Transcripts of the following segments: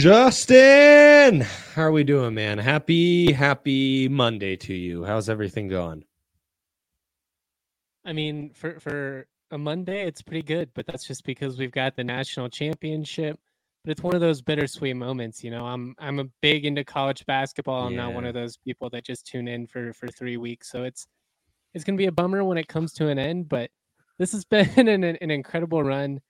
Justin, how are we doing, man? Happy, happy Monday to you. How's everything going? I mean, for for a Monday, it's pretty good, but that's just because we've got the national championship. But it's one of those bittersweet moments, you know. I'm I'm a big into college basketball. I'm not one of those people that just tune in for for three weeks. So it's it's gonna be a bummer when it comes to an end. But this has been an, an incredible run,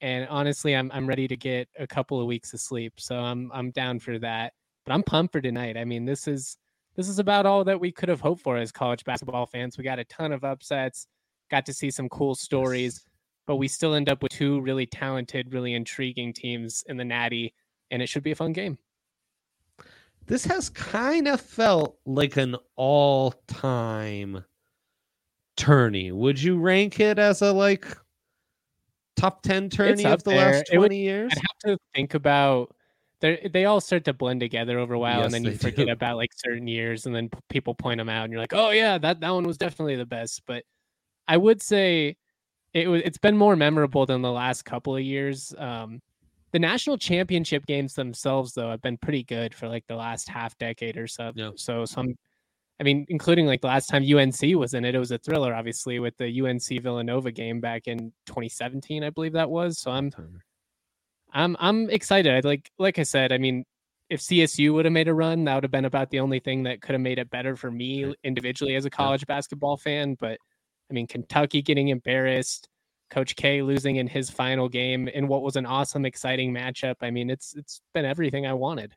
and honestly, I'm I'm ready to get a couple of weeks of sleep. So I'm I'm down for that. But I'm pumped for tonight. I mean, this is this is about all that we could have hoped for as college basketball fans. We got a ton of upsets, got to see some cool stories, but we still end up with two really talented, really intriguing teams in the Natty, and it should be a fun game. This has kind of felt like an all-time tourney. Would you rank it as a like top 10 tourney of the there. last It would- 20 years? I'd have to think about they they all start to blend together over a while, Yes, and then you forget do. about like certain years, and then p- people point them out, and you're like, oh yeah, that that one was definitely the best. But I would say it was it's been more memorable than the last couple of years. Um, the national championship games themselves, though, have been pretty good for like the last half decade or so. Yeah. So some, I mean, including like the last time UNC was in it, it was a thriller, obviously, with the UNC Villanova game back in 2017, I believe that was. So I'm I'm I'm excited. I like like I said, I mean, if CSU would have made a run, that would have been about the only thing that could have made it better for me individually as a college basketball fan. But I mean, Kentucky getting embarrassed, Coach K losing in his final game in what was an awesome, exciting matchup. I mean, it's it's been everything I wanted.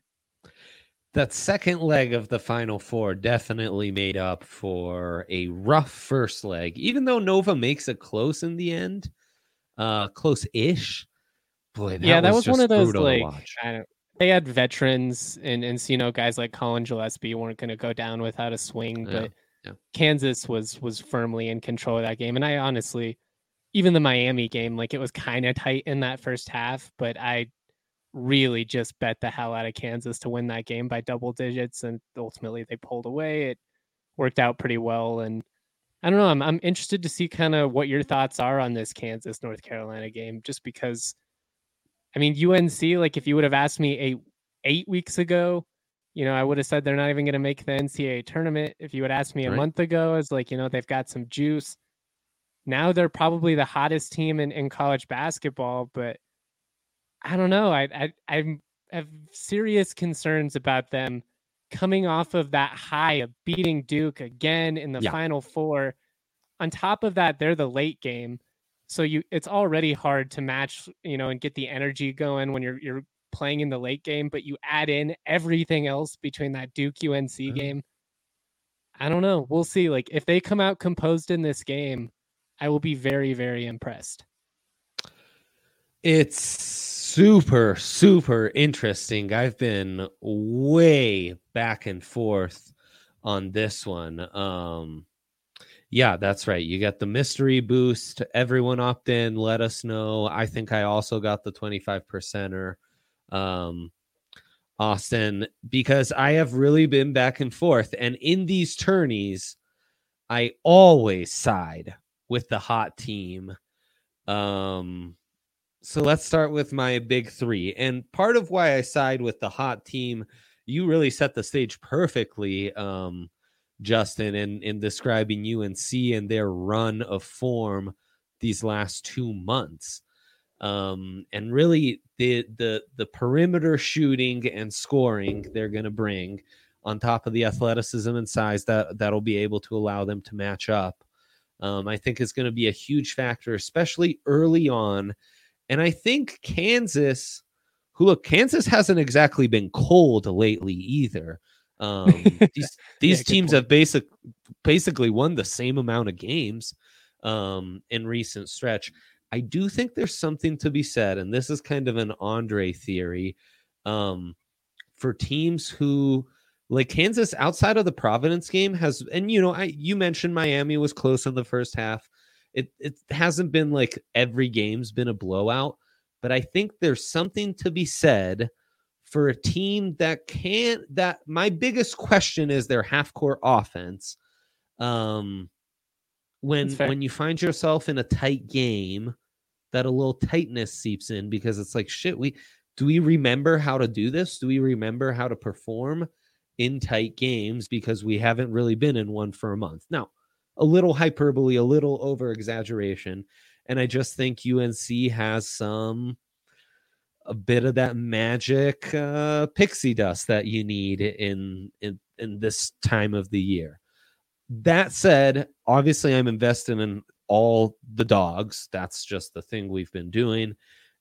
That second leg of the final four definitely made up for a rough first leg even though nova makes it close in the end uh close-ish boy that yeah, that was, one of those like watch. I don't. They had veterans, and and you know guys like Collin Gillespie weren't going to go down without a swing, Yeah, but yeah. Kansas was was firmly in control of that game. And I honestly, even the Miami game, like it was kind of tight in that first half, but I really just bet the hell out of Kansas to win that game by double digits, and ultimately they pulled away. It worked out pretty well, and I don't know. I'm I'm interested to see kind of what your thoughts are on this Kansas North Carolina game, just because. I mean, UNC, like if you would have asked me eight eight weeks ago, you know, I would have said they're not even going to make the NCAA tournament. If you had asked me a Right. month ago, it's like, you know, they've got some juice. Now they're probably the hottest team in, in college basketball, but I don't know. I I I'm, I have serious concerns about them coming off of that high of beating Duke again in the Yeah. final four. On top of that, they're the late game. So you it's already hard to match, you know, and get the energy going when you're you're playing in the late game, but you add in everything else between that Duke UNC Mhm. game. I don't know. We'll see. Like if they come out composed in this game, I will be very, very impressed. It's super, super interesting. I've been way back and forth on this one. Um, yeah, that's right. You got the mystery boost. Everyone opt in. Let us know. I think I also got the 25 percenter. Um, Austin, because I have really been back and forth. And in these tourneys, I always side with the hot team. Um, so let's start with my big three. And part of why I side with the hot team, you really set the stage perfectly, um, Justin, in, in describing UNC and their run of form these last two months. Um, and really the the the perimeter shooting and scoring they're gonna bring on top of the athleticism and size that that'll be able to allow them to match up. Um, I think is going to be a huge factor, especially early on and I think Kansas, who look, Kansas hasn't exactly been cold lately either. Um, these these good teams have basic basically won the same amount of games um, in recent stretch. I do think there's something to be said, and this is kind of an Andre theory um, for teams who like Kansas outside of the Providence game has, and you know, I you mentioned Miami was close in the first half it it hasn't been like every game's been a blowout, but I think there's something to be said for a team that can't that my biggest question is their half court offense. Um when when you find yourself in a tight game that a little tightness seeps in because it's like shit we do we remember how to do this? Do we remember how to perform in tight games because we haven't really been in one for a month? Now, a little hyperbole, a little over exaggeration. And I just think UNC has some a bit of that magic uh, pixie dust that you need in in in this time of the year. That said, obviously I'm invested in all the dogs. That's just the thing we've been doing.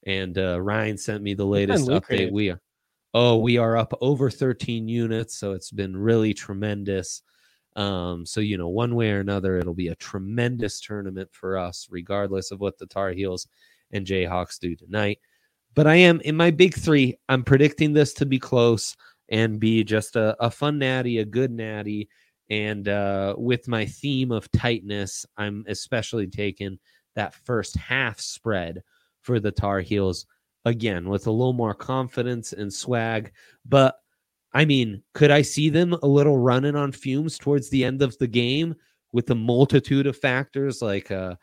And uh, Ryan sent me the latest update. We are, oh, we are up over 13 units, so it's been really tremendous. Um, so you know, one way or another, it'll be a tremendous tournament for us, regardless of what the Tar Heels and Jayhawks do tonight. But I am in my big three. I'm predicting this to be close and be just a, a fun natty, a good natty. And uh, with my theme of tightness, I'm especially taking that first half spread for the Tar Heels again with a little more confidence and swag. But I mean, could I see them a little running on fumes towards the end of the game with a multitude of factors like, uh,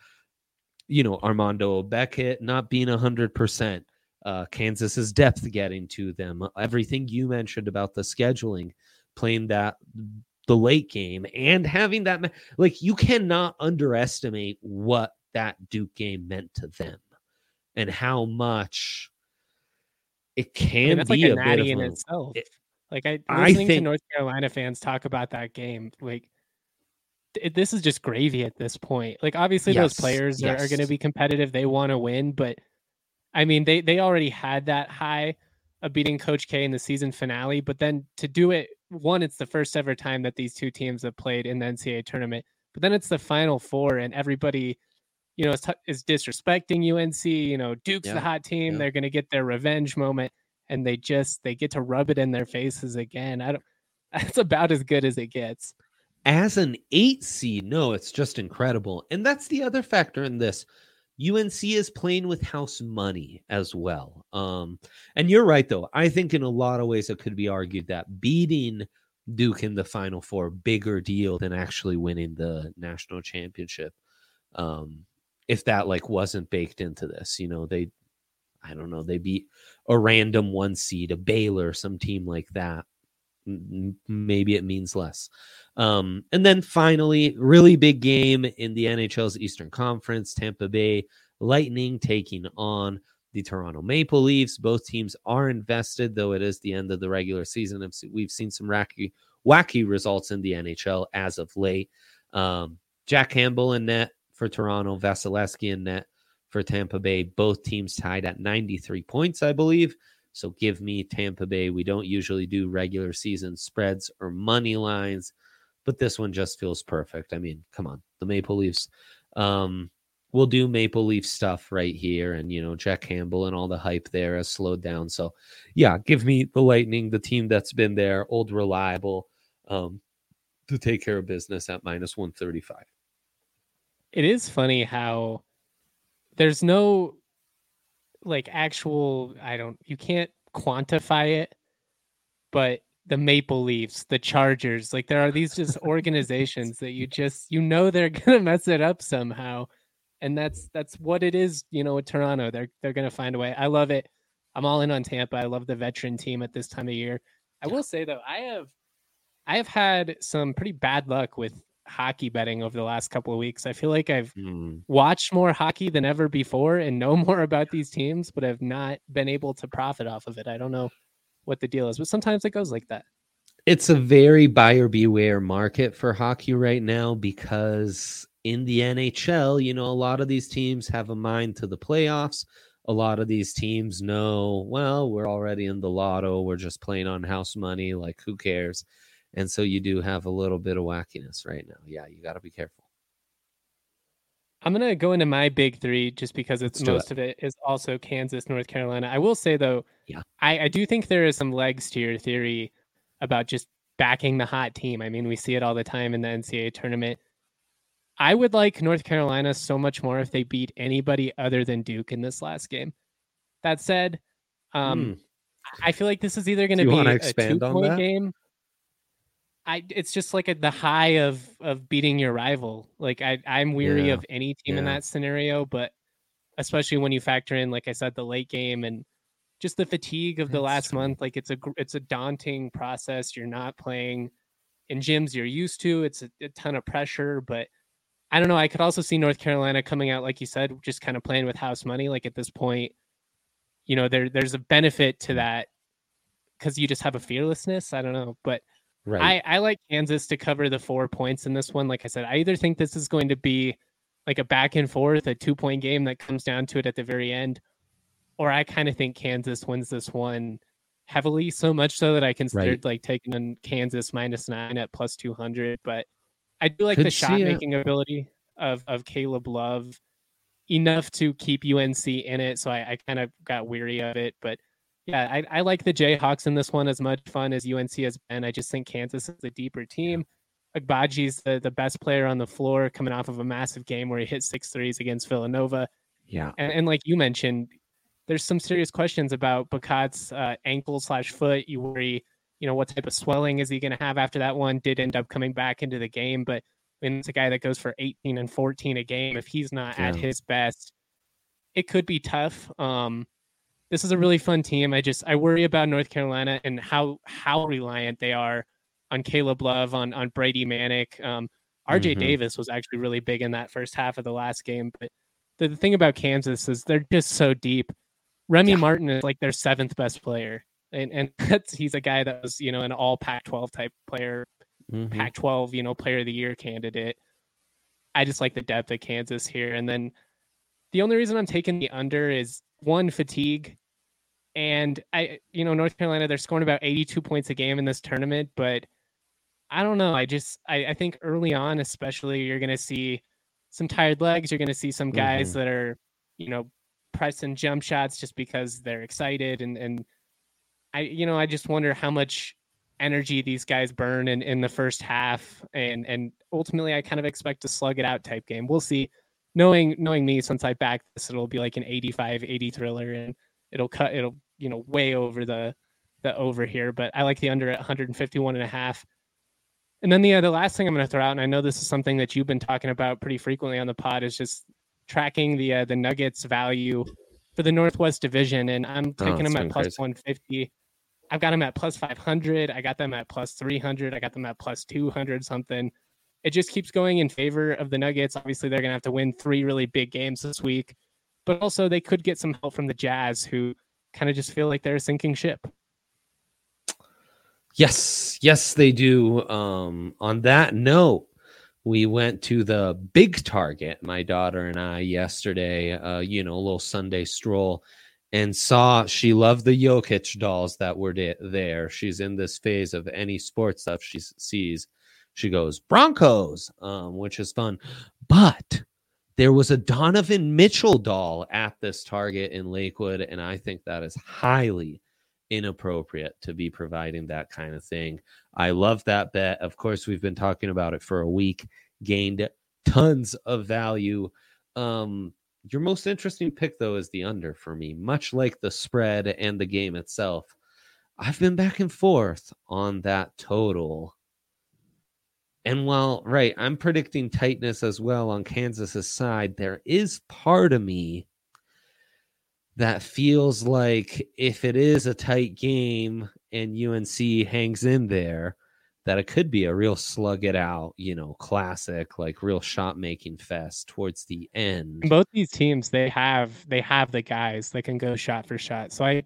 you know, Armando Bacot not being 100%, uh, Kansas's depth getting to them, everything you mentioned about the scheduling, playing that the late game and having that like you cannot underestimate what that Duke game meant to them and how much it can I mean, be like a, a in a, itself. It, like I listening I think, to North Carolina fans talk about that game, like it, this is just gravy at this point. Like obviously yes, those players yes. are, are going to be competitive; they want to win, but I mean, they they already had that high of beating Coach K in the season finale, but then to do it, one, it's the first ever time that these two teams have played in the NCAA tournament, but then it's the Final Four, and everybody, you know, is, t- is disrespecting UNC. You know, Duke's yeah, the hot team; yeah. they're going to get their revenge moment, and they just they get to rub it in their faces again. I don't. That's about as good as it gets. As an eight seed, no, it's just incredible, and that's the other factor in this UNC is playing with house money as well. Um, and you're right, though. I think in a lot of ways it could be argued that beating Duke in the Final Four bigger deal than actually winning the national championship. Um, if that like wasn't baked into this, you know, they, I don't know, they beat a random one seed, a Baylor, some team like that. Maybe it means less. Um, and then finally, really big game in the NHL's Eastern Conference, Tampa Bay Lightning taking on the Toronto Maple Leafs. Both teams are invested, though it is the end of the regular season. We've seen some wacky, wacky results in the NHL as of late. Um, Jack Campbell in net for Toronto, Vasilevskiy in net for Tampa Bay. Both teams tied at 93 points, I believe. So give me Tampa Bay. We don't usually do regular season spreads or money lines but this one just feels perfect. I mean, come on, the Maple Leafs. Um, we'll do Maple Leaf stuff right here, and you know, Jack Campbell and all the hype there has slowed down. So, yeah, give me the Lightning, the team that's been there, old reliable, um, to take care of business at minus one thirty five. It is funny how there's no like actual. I don't. You can't quantify it, but the Maple Leafs, the Chargers. Like there are these just organizations that you just you know they're gonna mess it up somehow. And that's that's what it is, you know, with Toronto. They're they're gonna find a way. I love it. I'm all in on Tampa. I love the veteran team at this time of year. I will say though, I have I have had some pretty bad luck with hockey betting over the last couple of weeks. I feel like I've mm. watched more hockey than ever before and know more about these teams, but I've not been able to profit off of it. I don't know what the deal is, but sometimes it goes like that. It's a very buyer beware market for hockey right now because in the NHL, you know, a lot of these teams have a mind to the playoffs. A lot of these teams know, well, we're already in the lotto. We're just playing on house money. Like, who cares? And so you do have a little bit of wackiness right now. Yeah, you got to be careful. I'm gonna go into my big three just because it's most it. of it is also Kansas, North Carolina. I will say though, yeah, I, I do think there is some legs to your theory about just backing the hot team. I mean, we see it all the time in the NCAA tournament. I would like North Carolina so much more if they beat anybody other than Duke in this last game. That said, um, mm. I feel like this is either going to be a two point game I it's just like a, the high of of beating your rival. Like I I'm weary yeah. of any team yeah. in that scenario, but especially when you factor in, like I said, the late game and just the fatigue of the That's last true. month. Like it's a it's a daunting process. You're not playing in gyms you're used to. It's a, a ton of pressure, but I don't know. I could also see North Carolina coming out, like you said, just kind of playing with house money. Like at this point, you know, there there's a benefit to that because you just have a fearlessness. I don't know, but Right. I, I like Kansas to cover the four points in this one. Like I said, I either think this is going to be like a back and forth, a two point game that comes down to it at the very end, or I kind of think Kansas wins this one heavily, so much so that I considered like taking on Kansas minus nine at plus 200. But I do like Could the shot making ability of, of Caleb Love enough to keep UNC in it. So I, I kind of got weary of it. But yeah, I, I like the Jayhawks in this one as much fun as UNC has been. I just think Kansas is a deeper team. Agbaji's the, the best player on the floor coming off of a massive game where he hit six threes against Villanova. yeah. And, and like you mentioned, there's some serious questions about Bacot's uh, ankle slash foot. You worry, you know, what type of swelling is he going to have after that one? Did end up coming back into the game, but when it's a guy that goes for 18 and 14 a game, if he's not at his best, it could be tough. Um, this is a really fun team. I just I worry about North Carolina and how how reliant they are on Caleb Love, on on Brady Manek. Um, RJ Mhm. Davis was actually really big in that first half of the last game, but the, the thing about Kansas is they're just so deep. Remy Yeah. Martin is like their seventh best player, and and that's he's a guy that was you know an all Pac-12 type player, Mhm. Pac-12 you know player of the year candidate. I just like the depth of Kansas here, and then the only reason I'm taking the under is one fatigue, and I you know North Carolina they're scoring about 82 points a game in this tournament, but I don't know. I just I, I think early on, especially, you're gonna see some tired legs. You're gonna see some guys Mhm. that are you know pressing jump shots just because they're excited and and I you know I just wonder how much energy these guys burn in, in the first half and and ultimately I kind of expect a slug it out type game. We'll see. Knowing knowing me since I back this it'll be like an 85 80 thriller and it'll cut it'll you know way over the the over here but I like the under at 151 and a half. And then the uh, the last thing I'm going to throw out and I know this is something that you've been talking about pretty frequently on the pod is just tracking the uh, the Nuggets value for the Northwest Division and I'm taking it's them at plus crazy. 150. I've got them at plus 500. I got them at plus 300. I got them at plus 200 something. It just keeps going in favor of the Nuggets. Obviously, they're going to have to win three really big games this week, but also they could get some help from the Jazz, who kind of just feel like they're a sinking ship. Yes, yes, they do. Um, on that note, we went to the big target, my daughter and I, yesterday, uh, you know, a little Sunday stroll, and saw she loved the Jokic dolls that were de- there. She's in this phase of any sports stuff she sees. She goes, Broncos, um, which is fun. But there was a Donovan Mitchell doll at this target in Lakewood, and I think that is highly inappropriate to be providing that kind of thing. I love that bet. Of course, we've been talking about it for a week, gained tons of value. Um, your most interesting pick, though, is the under for me, much like the spread and the game itself. I've been back and forth on that total. And while, right, I'm predicting tightness as well on Kansas's side, there is part of me that feels like if it is a tight game and UNC hangs in there, that it could be a real slug it out, you know, classic, like real shot making fest towards the end. Both these teams, they have they have the guys that can go shot for shot. So I,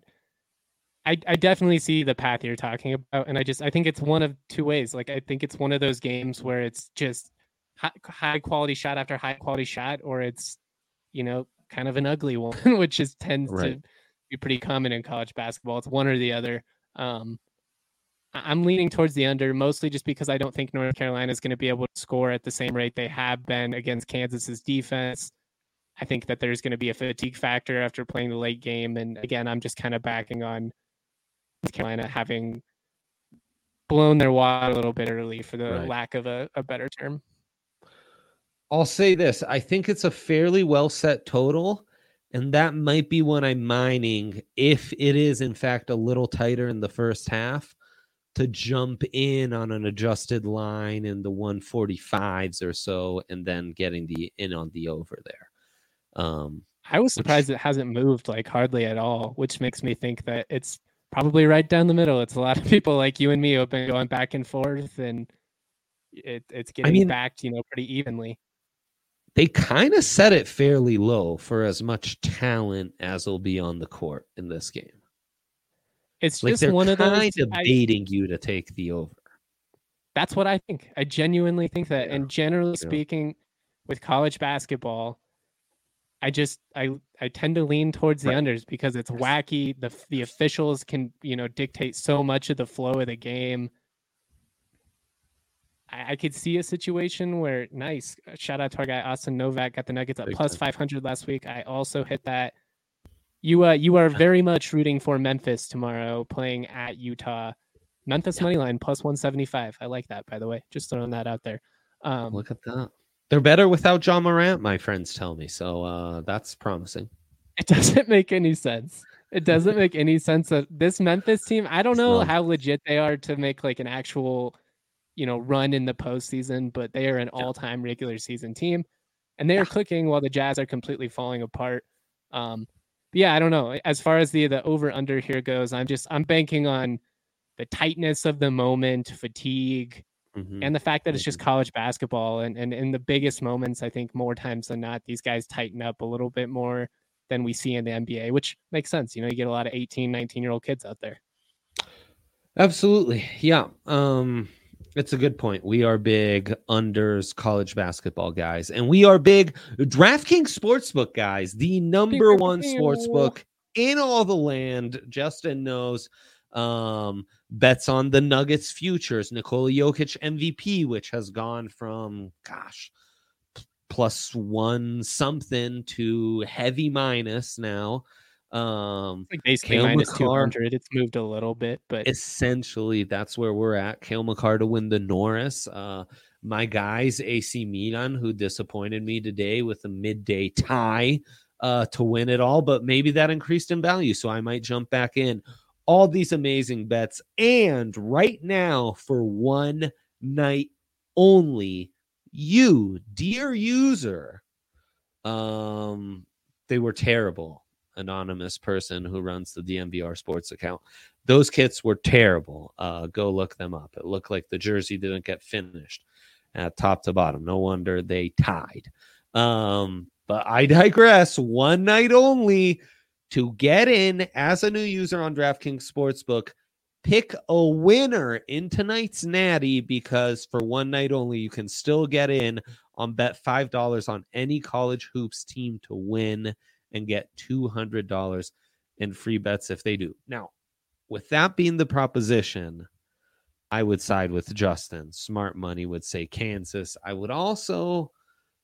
I, I definitely see the path you're talking about, and I just I think it's one of two ways. Like I think it's one of those games where it's just high, high quality shot after high quality shot, or it's you know kind of an ugly one, which is tends Right. to be pretty common in college basketball. It's one or the other. Um, I'm leaning towards the under, mostly just because I don't think North Carolina is going to be able to score at the same rate they have been against Kansas's defense. I think that there's going to be a fatigue factor after playing the late game, and again, I'm just kind of backing on Carolina having blown their wad a little bit early, for the Right. lack of a, a better term. I'll say this I think it's a fairly well set total. And that might be what I'm mining if it is, in fact, a little tighter in the first half to jump in on an adjusted line in the 145s or so and then getting the in on the over there. Um, I was surprised which... it hasn't moved like hardly at all, which makes me think that it's probably right down the middle. It's a lot of people like you and me who have been going back and forth, and it, it's getting I mean, backed, you know, pretty evenly. They kind of set it fairly low for as much talent as will be on the court in this game. It's like just one of those kind of baiting I, you to take the over. That's what I think. I genuinely think that. Yeah. And generally yeah. speaking, with college basketball, I just I I tend to lean towards the right. unders because it's wacky. The the officials can you know dictate so much of the flow of the game. I, I could see a situation where nice shout out to our guy Austin Novak got the Nuggets at plus five hundred last week. I also hit that. You uh you are very much rooting for Memphis tomorrow playing at Utah. Memphis yeah. money line plus one seventy five. I like that by the way. Just throwing that out there. Um, Look at that. They're better without Ja Morant, my friends tell me. So uh, that's promising. It doesn't make any sense. It doesn't make any sense that this Memphis team, I don't know how legit they are to make like an actual, you know, run in the postseason, but they are an all time regular season team and they are clicking while the Jazz are completely falling apart. Um, yeah, I don't know. As far as the the over under here goes, I'm just I'm banking on the tightness of the moment, fatigue, Mm-hmm. And the fact that it's just mm-hmm. college basketball and, and in the biggest moments, I think more times than not, these guys tighten up a little bit more than we see in the NBA, which makes sense. You know, you get a lot of 18, 19 year old kids out there. Absolutely. Yeah. Um, it's a good point. We are big unders college basketball guys, and we are big DraftKings Sportsbook guys, the number one sportsbook in all the land. Justin knows. Um, bets on the Nuggets futures, Nikola Jokic MVP, which has gone from gosh plus one something to heavy minus now. Um, like basically Cale minus two hundred. It's moved a little bit, but essentially that's where we're at. Cale Makar to win the Norris. Uh, my guys, AC Milan, who disappointed me today with a midday tie uh, to win it all, but maybe that increased in value, so I might jump back in all these amazing bets. And right now, for one night only, you, dear user, um, they were terrible. Anonymous person who runs the DNVR sports account. Those kits were terrible. Uh, go look them up. It looked like the jersey didn't get finished at top to bottom. No wonder they tied. Um, but I digress. One night only to get in as a new user on DraftKings Sportsbook, pick a winner in tonight's natty because for one night only, you can still get in on bet $5 on any college hoops team to win and get $200 in free bets if they do. Now, with that being the proposition, I would side with Justin. Smart money would say Kansas. I would also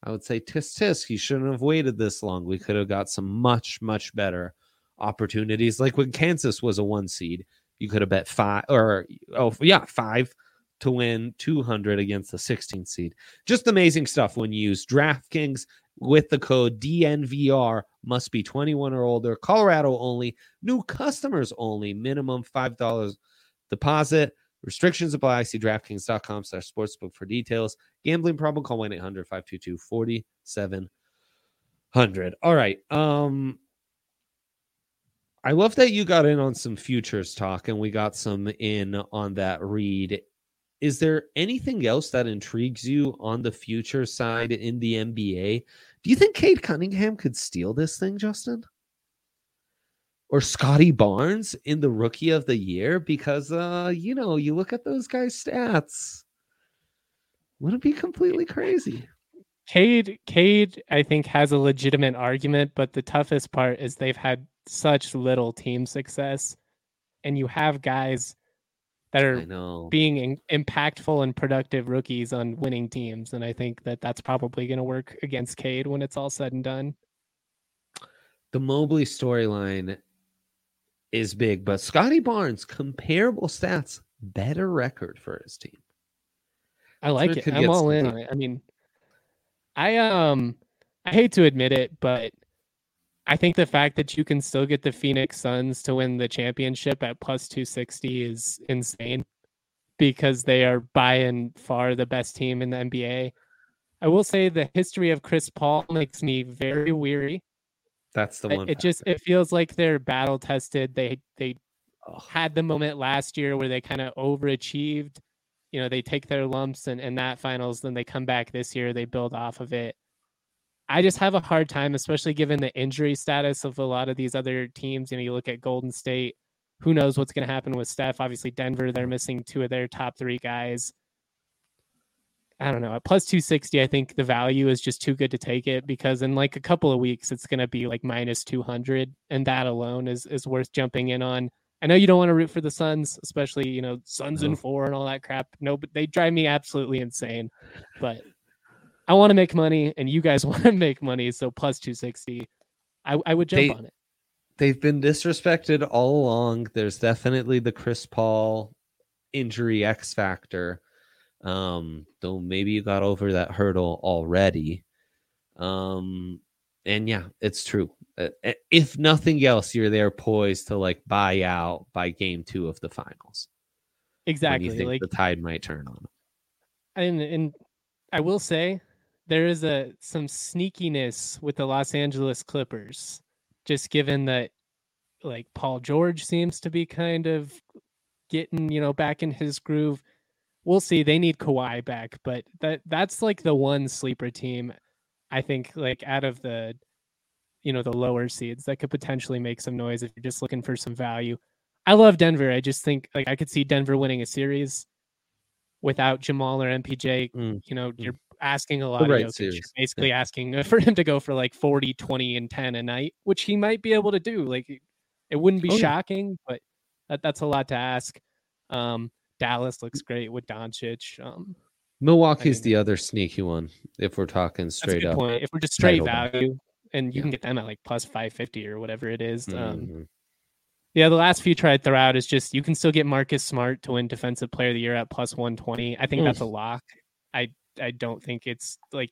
I would say tisk tisk. He shouldn't have waited this long. We could have got some much, much better opportunities. Like when Kansas was a one seed, you could have bet five or oh yeah, five to win 200 against the 16th seed. Just amazing stuff when you use DraftKings with the code DNVR. Must be 21 or older. Colorado only. New customers only. Minimum $5 deposit. Restrictions apply. See DraftKings.com slash sportsbook for details. Gambling problem, call 1 800 522 4700. All right. Um, I love that you got in on some futures talk and we got some in on that read. Is there anything else that intrigues you on the future side in the NBA? Do you think Cade Cunningham could steal this thing, Justin? Or Scottie Barnes in the rookie of the year? Because uh, you know, you look at those guys' stats. Wouldn't be completely crazy. Cade, Cade, I think has a legitimate argument, but the toughest part is they've had such little team success, and you have guys that are being in, impactful and productive rookies on winning teams, and I think that that's probably going to work against Cade when it's all said and done. The Mobley storyline is big, but Scottie Barnes comparable stats, better record for his team. I like it. I'm all in on it. I mean, I um, I hate to admit it, but I think the fact that you can still get the Phoenix Suns to win the championship at plus 260 is insane because they are by and far the best team in the NBA. I will say the history of Chris Paul makes me very weary. That's the one. It, it just it feels like they're battle tested. They they oh. had the moment last year where they kind of overachieved. You know, they take their lumps and, and that finals, then they come back this year, they build off of it. I just have a hard time, especially given the injury status of a lot of these other teams. You know, you look at Golden State, who knows what's going to happen with Steph? Obviously, Denver, they're missing two of their top three guys. I don't know. At plus 260, I think the value is just too good to take it because in like a couple of weeks, it's going to be like minus 200. And that alone is, is worth jumping in on. I know you don't want to root for the Suns, especially, you know, Suns No. and four and all that crap. No, but they drive me absolutely insane. But I want to make money and you guys want to make money. So plus 260, I, I would jump They- on it. They've been disrespected all along. There's definitely the Chris Paul injury X factor. Um, though maybe you got over that hurdle already. Um, and yeah, it's true. Uh, uh, if nothing else, you're there poised to like buy out by game two of the finals. Exactly. you think Like the tide might turn on them. and and I will say there is a some sneakiness with the Los Angeles Clippers, just given that like Paul George seems to be kind of getting you know back in his groove. We'll see. They need Kawhi back, but that that's like the one sleeper team I think like out of the you know the lower seeds that could potentially make some noise if you're just looking for some value. I love Denver. I just think like I could see Denver winning a series without Jamal or MPJ. Mm, You know, mm. you're asking a lot right You're basically asking for him to go for like 40, 20, and 10 a night, which he might be able to do. Like it wouldn't be Oh, yeah. shocking, but that, that's a lot to ask. Um, Dallas looks great with Doncic. Um, Milwaukee's mean- the other sneaky one. If we're talking straight up, point. If we're just straight title value, and you Yeah. can get them at like plus 550 or whatever it is. Um, Mhm. Yeah, the last feature I'd throw out is just you can still get Marcus Smart to win Defensive Player of the Year at plus 120. I think Mm. that's a lock. I I don't think it's like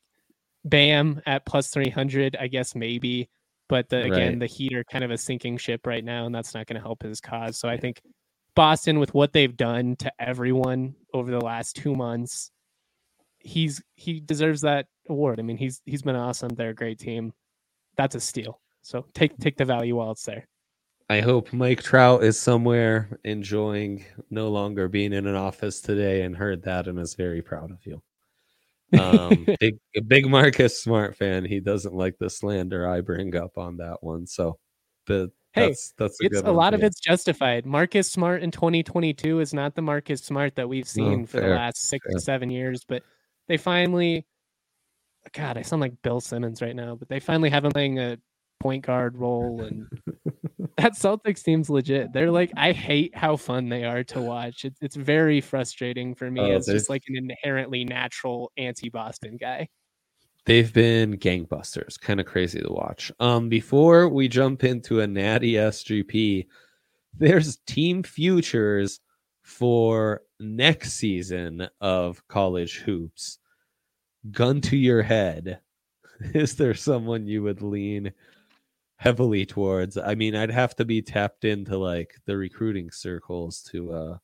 Bam at plus 300. I guess maybe, but the, again, Right. the Heat are kind of a sinking ship right now, and that's not going to help his cause. So I think Boston, with what they've done to everyone over the last two months, he's he deserves that award. I mean, he's he's been awesome. They're a great team. That's a steal. So take take the value while it's there. I hope Mike Trout is somewhere enjoying no longer being in an office today and heard that and is very proud of you. Um, big, big Marcus Smart fan. He doesn't like the slander I bring up on that one. So, but Hey, that's that's a it's a lot of it's justified. Marcus Smart in 2022 is not the Marcus Smart that we've oh, seen for the last six fair. or seven years, but they finally, God, I sound like Bill Simmons right now, but they finally have him playing a point guard role, and that Celtics team's legit. They're like, I hate how fun they are to watch. It's it's very frustrating for me Oh, as just like an inherently natural anti-Boston guy. They've been gangbusters, kind of crazy to watch. Um, before we jump into a natty SGP, there's team futures for next season of college hoops. Gun to your head. Is there someone you would lean heavily towards? I mean, I'd have to be tapped into like the recruiting circles to uh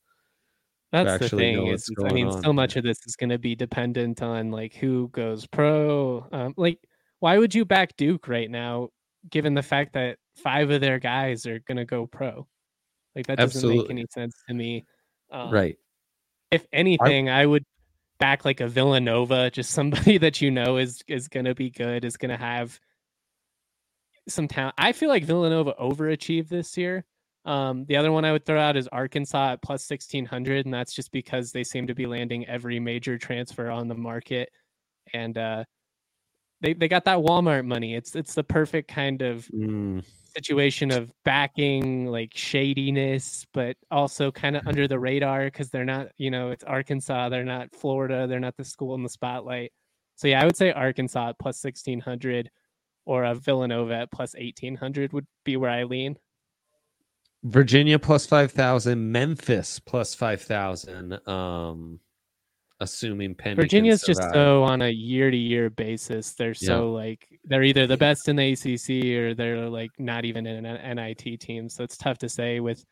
That's the thing. Is, I mean, on so much of this is going to be dependent on like who goes pro. Um, like, why would you back Duke right now, given the fact that five of their guys are going to go pro? Like that doesn't make any sense to me. Um, right. If anything, I would back like a Villanova, just somebody that you know is is going to be good, is going to have some talent. I feel like Villanova overachieved this year. Um, the other one I would throw out is Arkansas at plus sixteen hundred, and that's just because they seem to be landing every major transfer on the market, and uh, they they got that Walmart money. It's it's the perfect kind of Mm, situation of backing like shadiness, but also kind of under the radar because they're not, you know, it's Arkansas, they're not Florida, they're not the school in the spotlight. So yeah, I would say Arkansas at plus sixteen hundred or a Villanova at plus eighteen hundred would be where I lean. Virginia plus 5,000, Memphis plus 5,000. Um, assuming Penny. can Virginia's just so on a year to year basis. They're so like they're either the best in the ACC or they're like not even in an NIT team. So it's tough to say with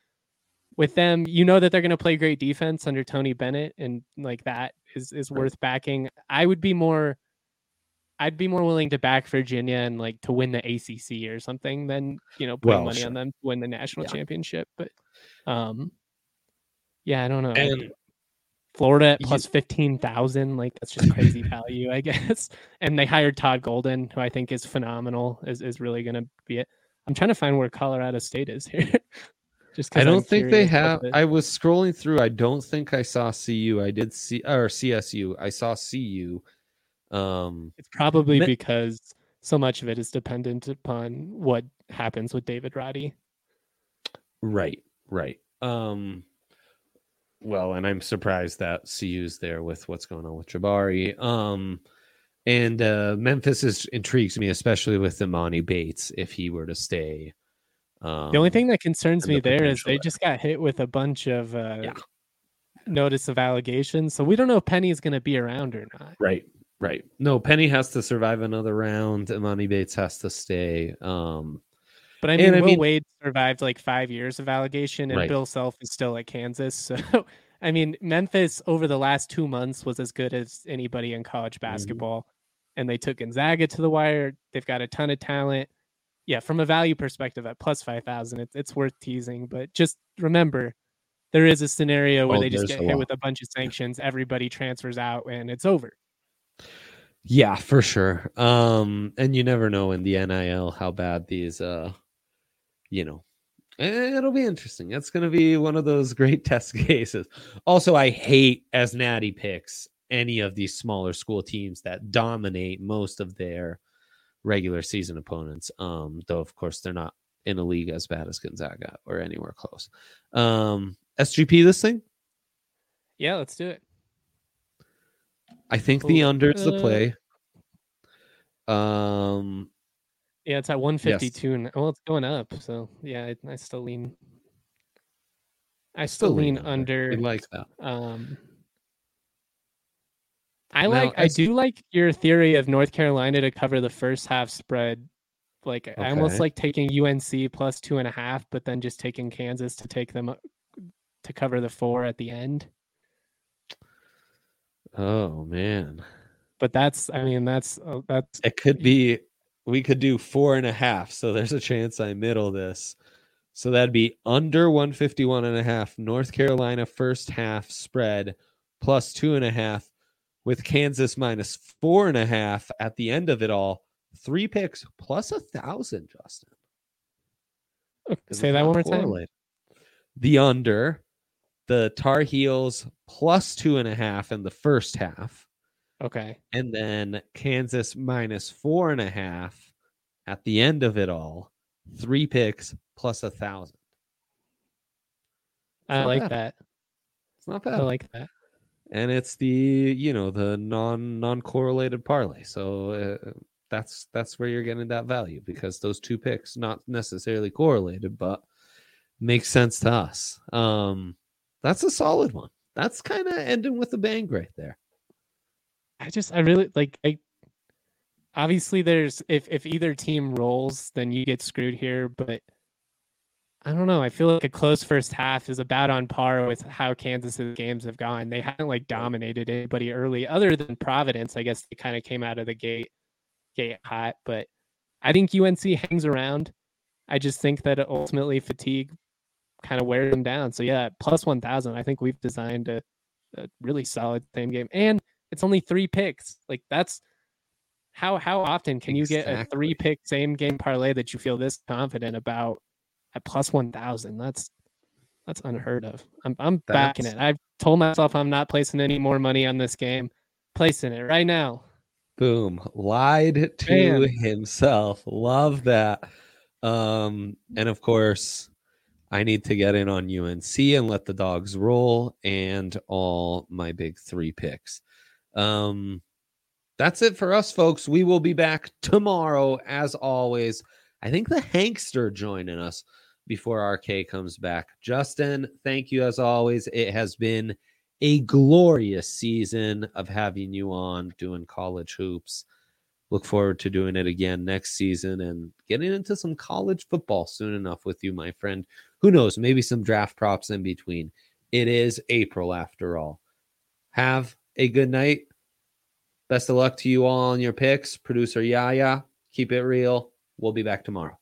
with them. You know that they're going to play great defense under Tony Bennett, and like that is is worth backing. I would be more I'd be more willing to back Virginia and like to win the ACC or something than you know putting Well, money sure. on them to win the national Yeah. championship. But um, yeah, I don't know. And Florida you- plus fifteen thousand, like that's just crazy value, I guess. And they hired Todd Golden, who I think is phenomenal. Is is really going to be it. I'm trying to find where Colorado State is here. just I I'm don't think they have. I was scrolling through. I don't think I saw CU. I did see or CSU. I saw CU. Um, It's probably Me- because so much of it is dependent upon what happens with David Roddy. right, right. Um, well, and I'm surprised that CU's there with what's going on with Jabari. Um, and uh, Memphis is intrigues me, especially with Emoni Bates if he were to stay. Um, The only thing that concerns me the there is they just got hit with a bunch of uh, Yeah. notice of allegations, so we don't know if Penny is going to be around or not. Right, right. No, Penny has to survive another round. Emoni Bates has to stay. Um, But I mean, And I Will mean- Wade survived like five years of allegation, and Right. Bill Self is still at Kansas. So, I mean, Memphis over the last two months was as good as anybody in college Mm-hmm. basketball, and they took Gonzaga to the wire. They've got a ton of talent. Yeah, from a value perspective, at plus five thousand, it's it's worth teasing. But just remember, there is a scenario where Oh, they just get hit lot. with a bunch of sanctions. Everybody transfers out, and it's over. Yeah, for sure. Um, and you never know in the NIL how bad these uh you know eh, it'll be interesting. It's gonna be one of those great test cases. Also, I hate as natty picks any of these smaller school teams that dominate most of their regular season opponents. Um, though of course they're not in a league as bad as Gonzaga or anywhere close. Um SGP this thing? Yeah, let's do it. I think the under is the uh, play. Um Yeah, it's at 152. and Well, it's going up. So yeah, I, I still lean. I still, lean under. Like that. um, I Now, like. I as- do like your theory of North Carolina to cover the first half spread. Like I almost like taking UNC plus two and a half, but then just taking Kansas to take them to cover the four at the end. Oh man, But that's. I mean, that's uh, that's. it could be. We could do four and a half. So there's a chance I middle this. So that'd be under 151 and a half. North Carolina first half spread plus two and a half with Kansas minus four and a half at the end of it all. Three picks plus a thousand, Justin. Say that one more time. The under, the Tar Heels plus two and a half in the first half. Okay. and then Kansas minus four and a half at the end of it all. Three picks plus a thousand. I like bad. that. It's not bad. I like that. and it's the you know the non non correlated parlay. So uh, that's that's where you're getting that value because those two picks not necessarily correlated, but makes sense to us. Um, that's a solid one. That's kind of ending with a bang right there. I just I really like I obviously there's if if either team rolls then you get screwed here but I don't know. I feel like a close first half is about on par with how Kansas's games have gone. They haven't like dominated anybody early other than Providence. I guess they kind of came out of the gate gate hot but I think UNC hangs around. I just think that ultimately fatigue kind of wear them down so yeah plus 1000 I think we've designed a, a really solid same game and it's only three picks. Like that's how how often can you get a three pick same game parlay that you feel this confident about at plus one thousand? That's that's unheard of. I'm I'm backing it. I've told myself I'm not placing any more money on this game. Placing it right now. Boom. Lied to himself. Love that. Um, and of course, I need to get in on UNC and let the dogs roll and all my big three picks. Um, that's it for us, folks. We will be back tomorrow, as always. I think the Hankster joining us before RK comes back. Justin, thank you as always. It has been a glorious season of having you on doing college hoops. Look forward to doing it again next season and getting into some college football soon enough with you, my friend. Who knows? Maybe some draft props in between. It is April after all. Have a good night. Best of luck to you all on your picks. Producer Yaya, keep it real. We'll be back tomorrow.